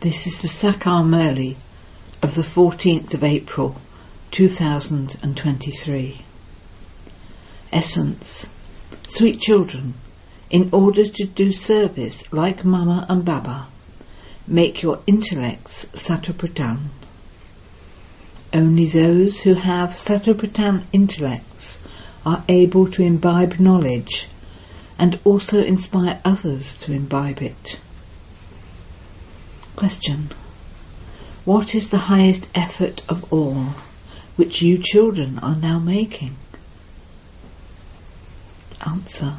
This is the Sakar Murli of the 14th of April 2023. Essence Sweet children, in order to do service like Mama and Baba, make your intellects Satopradhan. Only those who have Satopradhan intellects are able to imbibe knowledge and also inspire others to imbibe it. Question. What is the highest effort of all which you children are now making? Answer.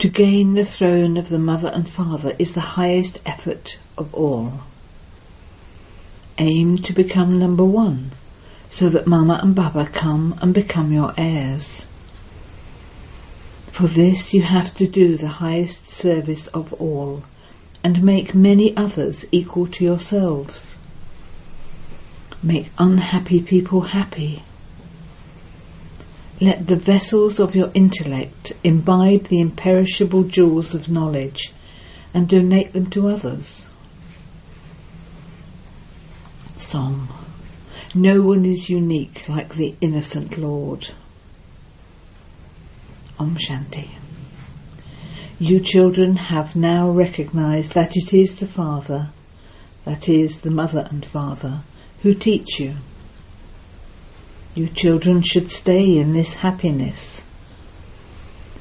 To gain the throne of the mother and father is the highest effort of all. Aim to become number one so that Mama and Baba come and become your heirs. For this you have to do the highest service of all and make many others equal to yourselves. Make unhappy people happy. Let the vessels of your intellect imbibe the imperishable jewels of knowledge and donate them to others. Song No one is unique like the innocent Lord. Om Shanti. You children have now recognized that it is the Father, that is, the Mother and Father, who teach you. You children should stay in this happiness.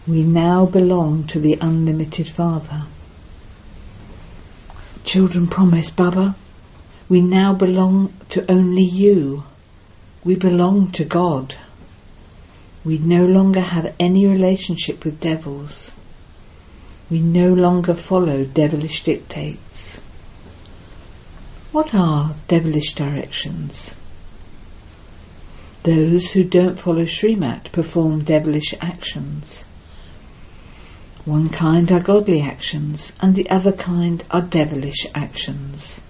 We now belong to the unlimited Father. Children promise, Baba, we now belong to only you. We belong to God. We no longer have any relationship with devils. We no longer follow devilish dictates. What are devilish directions? Those who don't follow Srimat perform devilish actions. One kind are godly actions, and the other kind are devilish actions.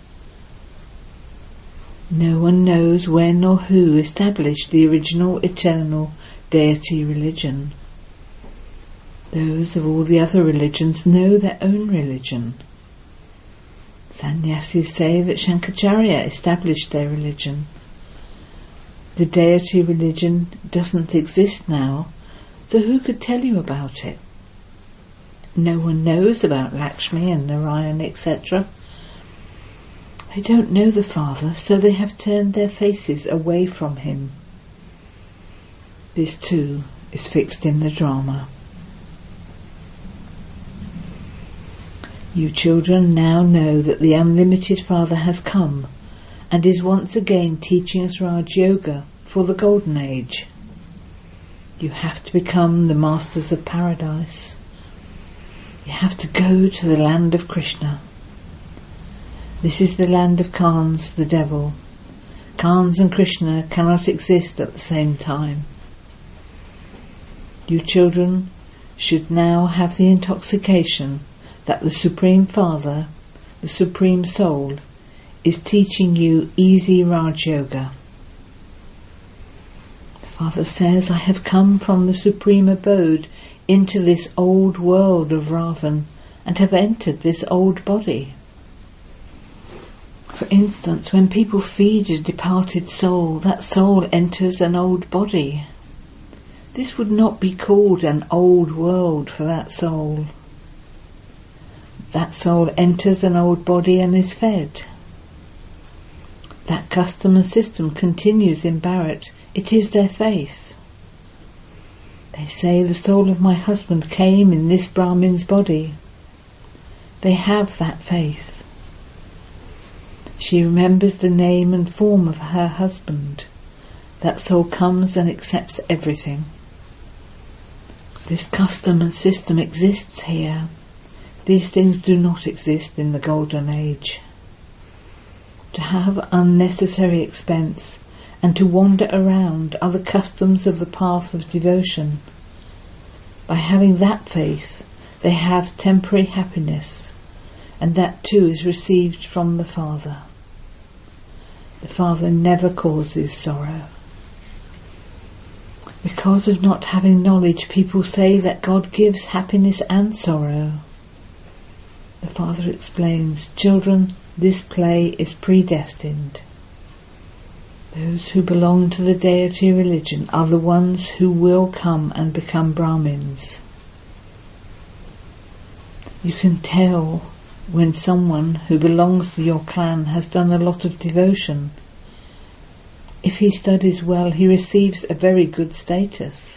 No one knows when or who established the original eternal deity religion. Those of all the other religions know their own religion. Sannyasis say that Shankaracharya established their religion. The deity religion doesn't exist now, so who could tell you about it? No one knows about Lakshmi and Narayan, etc. They don't know the Father, so they have turned their faces away from him. This too is fixed in the drama. You children now know that the unlimited Father has come and is once again teaching us Raj Yoga for the Golden Age. You have to become the masters of paradise. You have to go to the land of Krishna. This is the land of Kans, the devil. Kans and Krishna cannot exist at the same time. You children should now have the intoxication that the Supreme Father, the Supreme Soul, is teaching you easy Raj Yoga. The Father says, I have come from the Supreme Abode into this old world of Ravan and have entered this old body. For instance, when people feed a departed soul, that soul enters an old body. This would not be called an old world for that soul. That soul enters an old body and is fed. That custom and system continues in Bharat. It is their faith. They say the soul of my husband came in this Brahmin's body. They have that faith. She remembers the name and form of her husband. That soul comes and accepts everything. This custom and system exists here. These things do not exist in the Golden Age. To have unnecessary expense and to wander around are the customs of the path of devotion. By having that faith, they have temporary happiness, and that too is received from the Father. The Father never causes sorrow. Because of not having knowledge, people say that God gives happiness and sorrow. The father explains, children, This play is predestined. Those who belong to the deity religion are the ones who will come and become Brahmins. You can tell when someone who belongs to your clan has done a lot of devotion. If he studies well, he receives a very good status.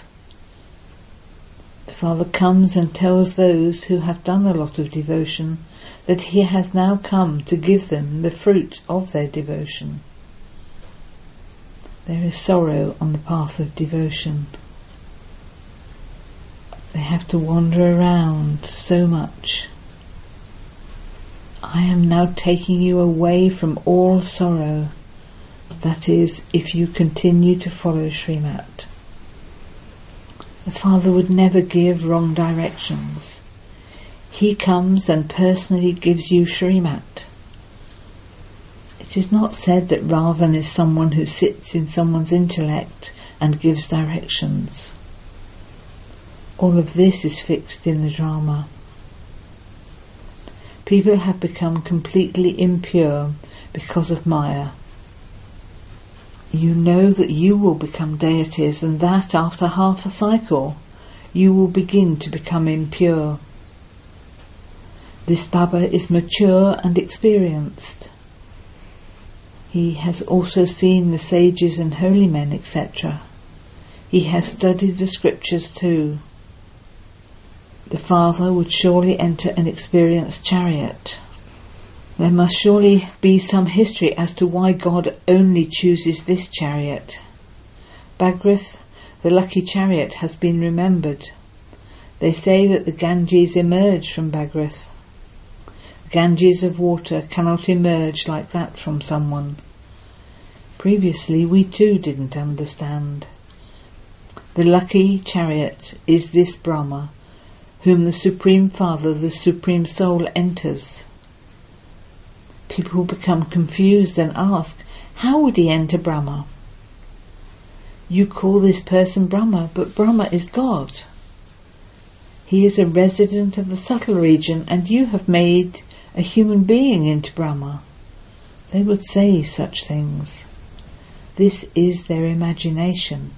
The Father comes and tells those who have done a lot of devotion that he has now come to give them the fruit of their devotion. There is sorrow on the path of devotion. They have to wander around so much. I am now taking you away from all sorrow. That is, if you continue to follow Srimat. The Father would never give wrong directions. He comes and personally gives you Srimat. It is not said that Ravan is someone who sits in someone's intellect and gives directions. All of this is fixed in the drama. People have become completely impure because of Maya. You know that you will become deities and that after half a cycle you will begin to become impure. This Baba is mature and experienced. He has also seen the sages and holy men, etc. He has studied the scriptures too. The Father would surely enter an experienced chariot. There must surely be some history as to why God only chooses this chariot. Bhagirath, the lucky chariot, has been remembered. They say that the Ganges emerged from Bhagirath. Ganges of water cannot emerge like that from someone. Previously we too didn't understand. The lucky chariot is this Brahma, whom the Supreme Father, the Supreme Soul enters. People become confused and ask, how would he enter Brahma? You call this person Brahma, but Brahma is God. He is a resident of the subtle region and you have made a human being into Brahma. They would say such things. This is their imagination.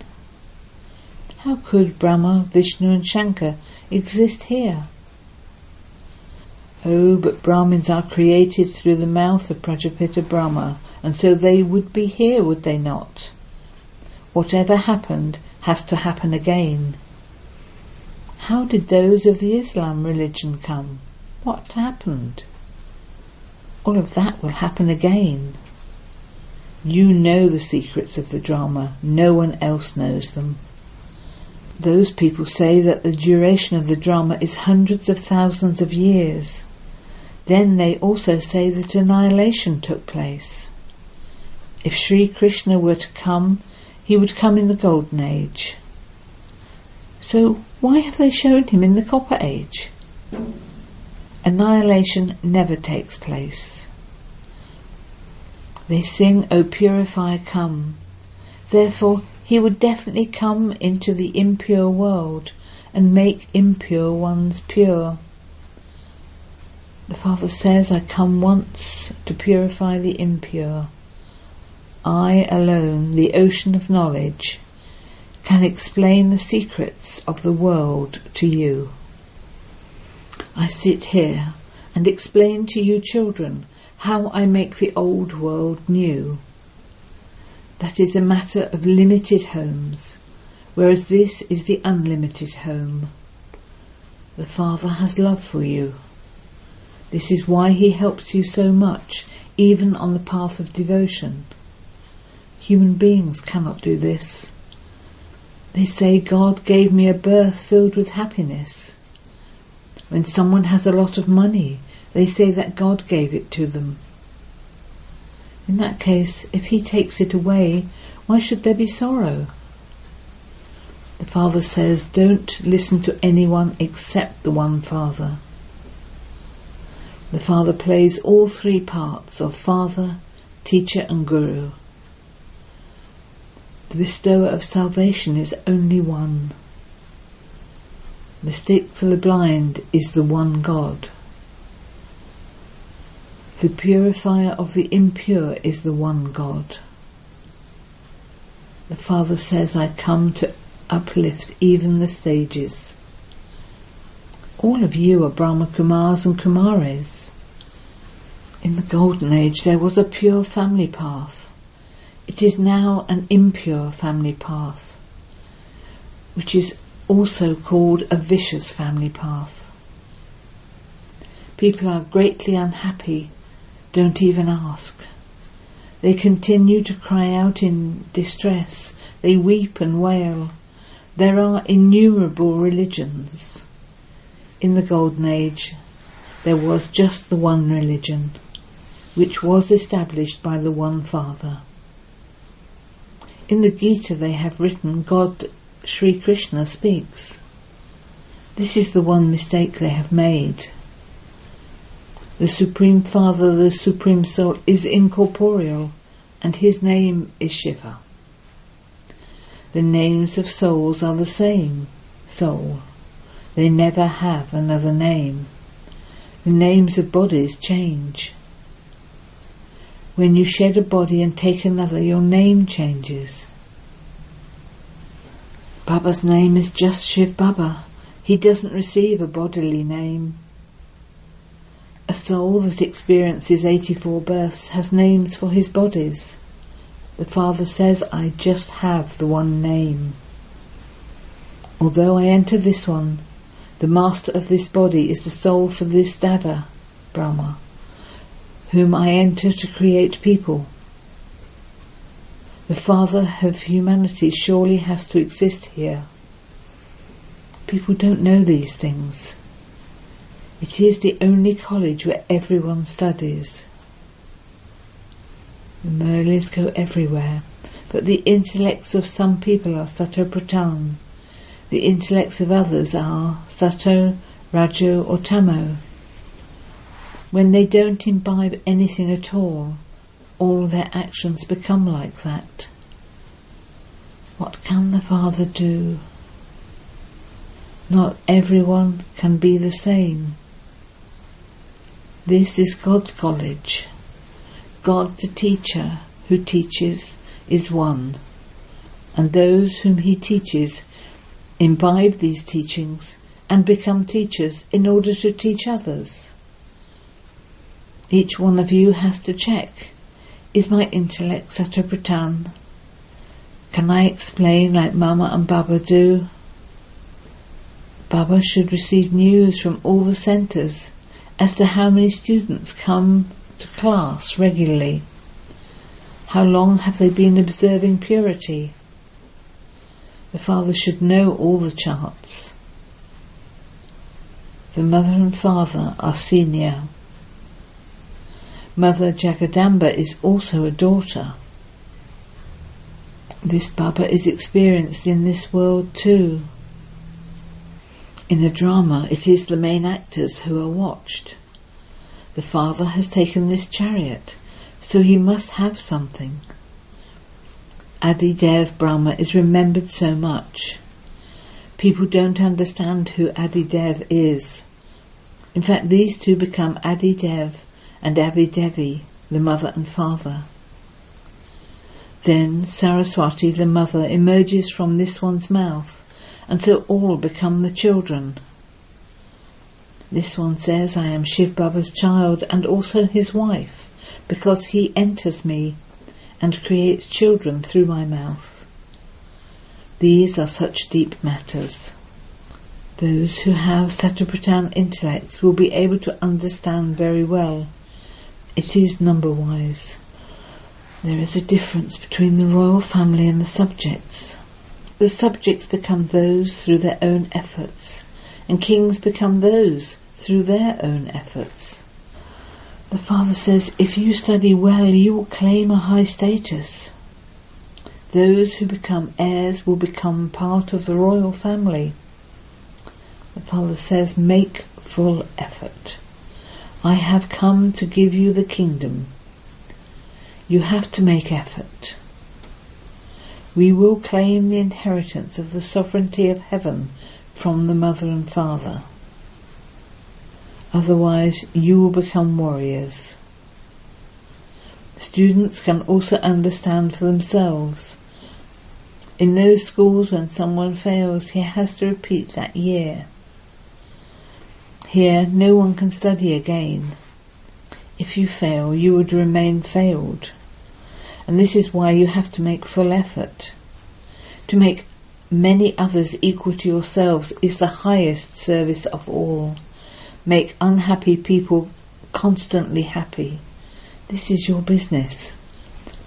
How could Brahma, Vishnu and Shankar exist here? Oh, but Brahmins are created through the mouth of Prajapita Brahma, and so they would be here, would they not? Whatever happened has to happen again. How did those of the Islam religion come? What happened? All of that will happen again. You know the secrets of the drama, no one else knows them. Those people say that the duration of the drama is hundreds of thousands of years. Then they also say that annihilation took place. If Sri Krishna were to come, he would come in the Golden Age. So why have they shown him in the Copper Age? Annihilation never takes place. They sing, O purifier, come. Therefore, he would definitely come into the impure world and make impure ones pure. The Father says, I come once to purify the impure. I alone, the ocean of knowledge, can explain the secrets of the world to you. I sit here and explain to you children how I make the old world new. That is a matter of limited homes, whereas this is the unlimited home. The Father has love for you. This is why He helps you so much, even on the path of devotion. Human beings cannot do this. They say God gave me a birth filled with happiness. When someone has a lot of money, they say that God gave it to them. In that case, if He takes it away, why should there be sorrow? The Father says, don't listen to anyone except the one Father. The Father plays all three parts of Father, Teacher and Guru. The bestower of salvation is only one. The stick for the blind is the one God. The purifier of the impure is the one God. The Father says, I come to uplift even the stages. All of you are Brahma Kumars and Kumaris. In the Golden Age there was a pure family path. It is now an impure family path, which is also called a vicious family path. People are greatly unhappy, don't even ask. They continue to cry out in distress. They weep and wail. There are innumerable religions. In the Golden Age, there was just the one religion, which was established by the one Father. In the Gita they have written God Sri Krishna speaks. This is the one mistake they have made. The Supreme Father, the Supreme Soul, is incorporeal, and his name is Shiva. The names of souls are the same soul. They never have another name. The names of bodies change. When you shed a body and take another, your name changes. Baba's name is just Shiv Baba. He doesn't receive a bodily name. A soul that experiences 84 births has names for his bodies. The Father says, I just have the one name. Although I enter this one, the master of this body is the soul for this Dada, Brahma, whom I enter to create people. The Father of humanity surely has to exist here. People don't know these things. It is the only college where everyone studies. The Murlis go everywhere, but the intellects of some people are Pratan. The intellects of others are Sato, Rajo or Tamo. When they don't imbibe anything at all, all their actions become like that. What can the Father do? Not everyone can be the same. This is God's college. God the teacher who teaches is one, and those whom he teaches imbibe these teachings and become teachers in order to teach others. Each one of you has to check, is my intellect Satopradhan? Can I explain like Mama and Baba do? Baba should receive news from all the centres as to how many students come to class regularly. How long have they been observing purity? The father should know all the charts. The mother and father are senior. Mother Jagadamba is also a daughter. This Baba is experienced in this world too. In a drama, it is the main actors who are watched. The father has taken this chariot, so he must have something. Adi Dev Brahma is remembered so much. People don't understand who Adi Dev is. In fact, these two become Adi Dev and Adi Devi, the mother and father. Then Saraswati, the mother, emerges from this one's mouth and so all become the children. This one says, I am Shiv Baba's child and also his wife, because he enters me and creates children through my mouth. These are such deep matters. Those who have Satopradhan intellects will be able to understand very well. It is number wise. There is a difference between the royal family and the subjects. The subjects become those through their own efforts, and kings become those through their own efforts. The father says, if you study well, you will claim a high status. Those who become heirs will become part of the royal family. The father says, make full effort. I have come to give you the kingdom. You have to make effort we will claim the inheritance of the sovereignty of heaven from the mother and father. Otherwise, you will become warriors. Students can also understand for themselves. In those schools when someone fails, he has to repeat that year. Here, no one can study again. If you fail, you would remain failed. And this is why you have to make full effort. To make many others equal to yourselves is the highest service of all. Make unhappy people constantly happy. This is your business.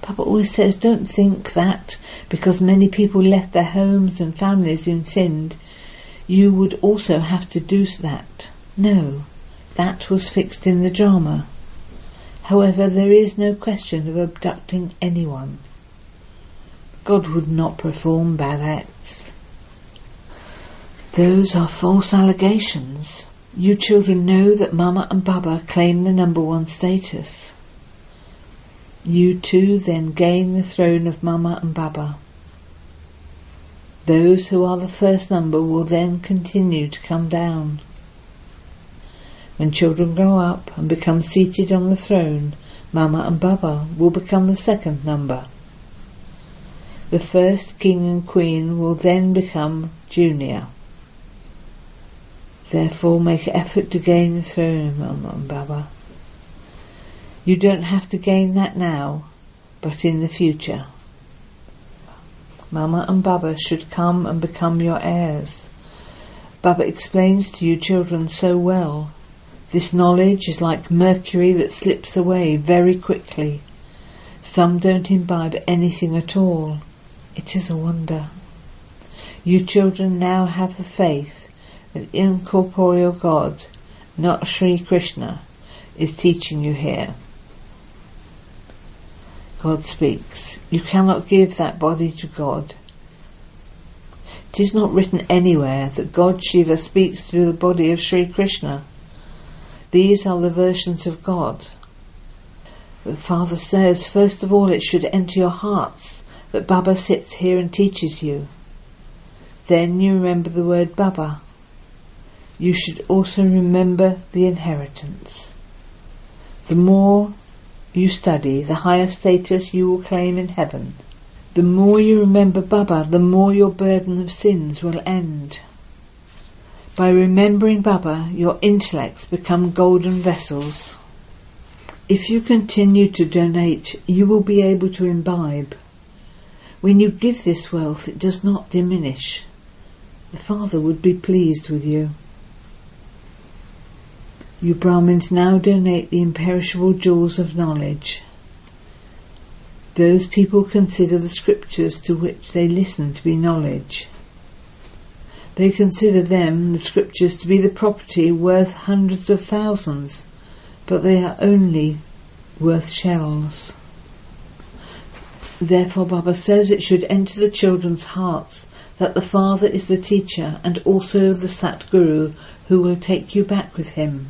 Papa always says, don't think that because many people left their homes and families in sin, you would also have to do that. No, that was fixed in the drama. However, there is no question of abducting anyone. God would not perform bad acts. Those are false allegations. You children know that Mama and Baba claim the number one status. You too then gain the throne of Mama and Baba. Those who are the first number will then continue to come down. When children grow up and become seated on the throne, Mama and Baba will become the second number. The first king and queen will then become junior. Therefore make effort to gain the throne, and Baba. You don't have to gain that now, but in the future. Mama and Baba should come and become your heirs. Baba explains to you children so well this knowledge is like mercury that slips away very quickly. Some don't imbibe anything at all. It is a wonder. You children now have the faith that incorporeal God, not Sri Krishna, is teaching you here. God speaks. You cannot give that body to God. It is not written anywhere that God Shiva speaks through the body of Sri Krishna. These are the versions of God. The Father says, first of all, it should enter your hearts that Baba sits here and teaches you. Then you remember the word Baba. You should also remember the inheritance. The more you study, the higher status you will claim in heaven. The more you remember Baba, the more your burden of sins will end. By remembering Baba, your intellects become golden vessels. If you continue to donate, you will be able to imbibe. When you give this wealth, it does not diminish. The Father would be pleased with you. You Brahmins now donate the imperishable jewels of knowledge. Those people consider the scriptures to which they listen to be knowledge. They consider them, the scriptures, to be the property worth hundreds of thousands, but they are only worth shells. Therefore Baba says it should enter the children's hearts that the Father is the teacher and also the Satguru who will take you back with him.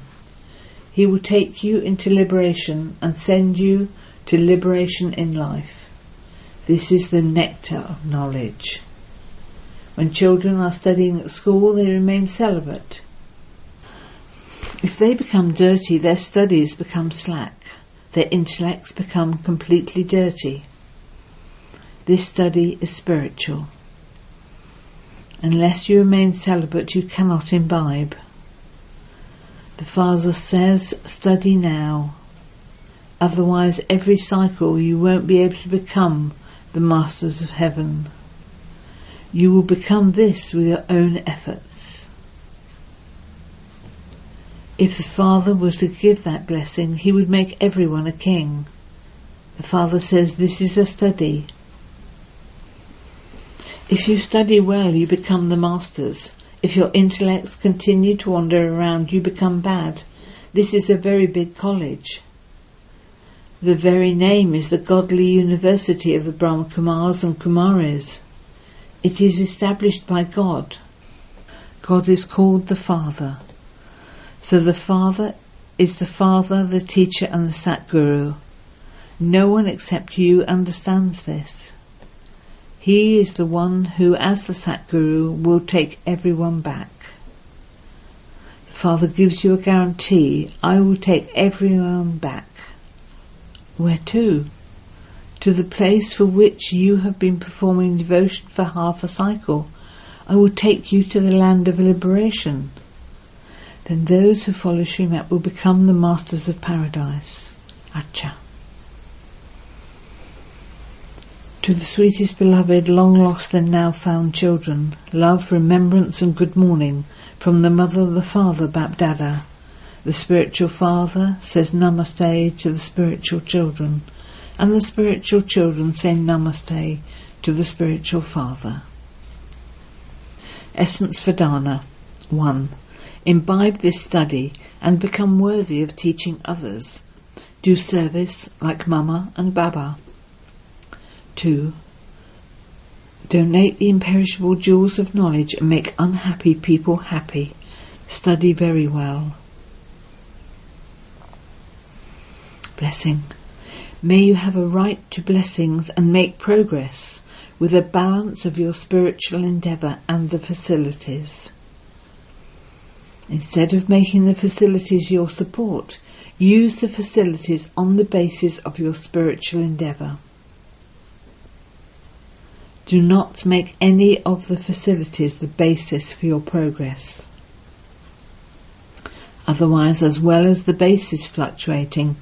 He will take you into liberation and send you to liberation in life. This is the nectar of knowledge. When children are studying at school, they remain celibate. If they become dirty, their studies become slack. Their intellects become completely dirty. This study is spiritual. Unless you remain celibate, you cannot imbibe. The Father says, study now. Otherwise, every cycle you won't be able to become the masters of heaven. You will become this with your own efforts. If the Father was to give that blessing, he would make everyone a king. The Father says this is a study. If you study well, you become the masters. If your intellects continue to wander around, you become bad. This is a very big college. The very name is the godly university of the Brahma Kumars and Kumaris. It is established by God. God is called the Father. So the Father is the Father, the Teacher and the Satguru. No one except you understands this. He is the one who, as the Satguru, will take everyone back. The Father gives you a guarantee, I will take everyone back. Where to? To the place for which you have been performing devotion for half a cycle. I will take you to the land of liberation. Then those who follow Srimat will become the masters of paradise. Acha. To the sweetest beloved, long lost and now found children, love, remembrance and good morning from the mother, the father, Bapdada. The spiritual father says namaste to the spiritual children, and the spiritual children say namaste to the spiritual father. Essence for Dharna 1. Imbibe this study and become worthy of teaching others. Do service like Mama and Baba. 2. Donate the imperishable jewels of knowledge and make unhappy people happy. Study very well. Blessing. May you have a right to blessings and make progress with a balance of your spiritual endeavour and the facilities. Instead of making the facilities your support, use the facilities on the basis of your spiritual endeavour. Do not make any of the facilities the basis for your progress. Otherwise, as well as the basis fluctuating,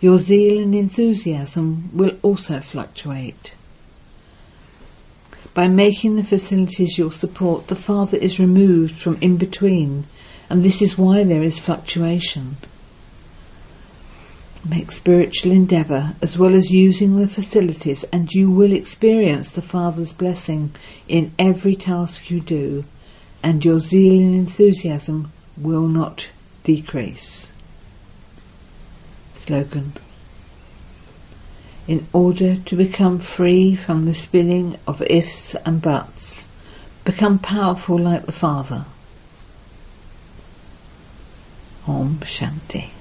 your zeal and enthusiasm will also fluctuate. By making the facilities your support, the Father is removed from in between, and this is why there is fluctuation. Make spiritual endeavour as well as using the facilities, and you will experience the Father's blessing in every task you do, and your zeal and enthusiasm will not decrease. Slogan In order to become free from the spinning of ifs and buts, become powerful like the Father. Om Shanti.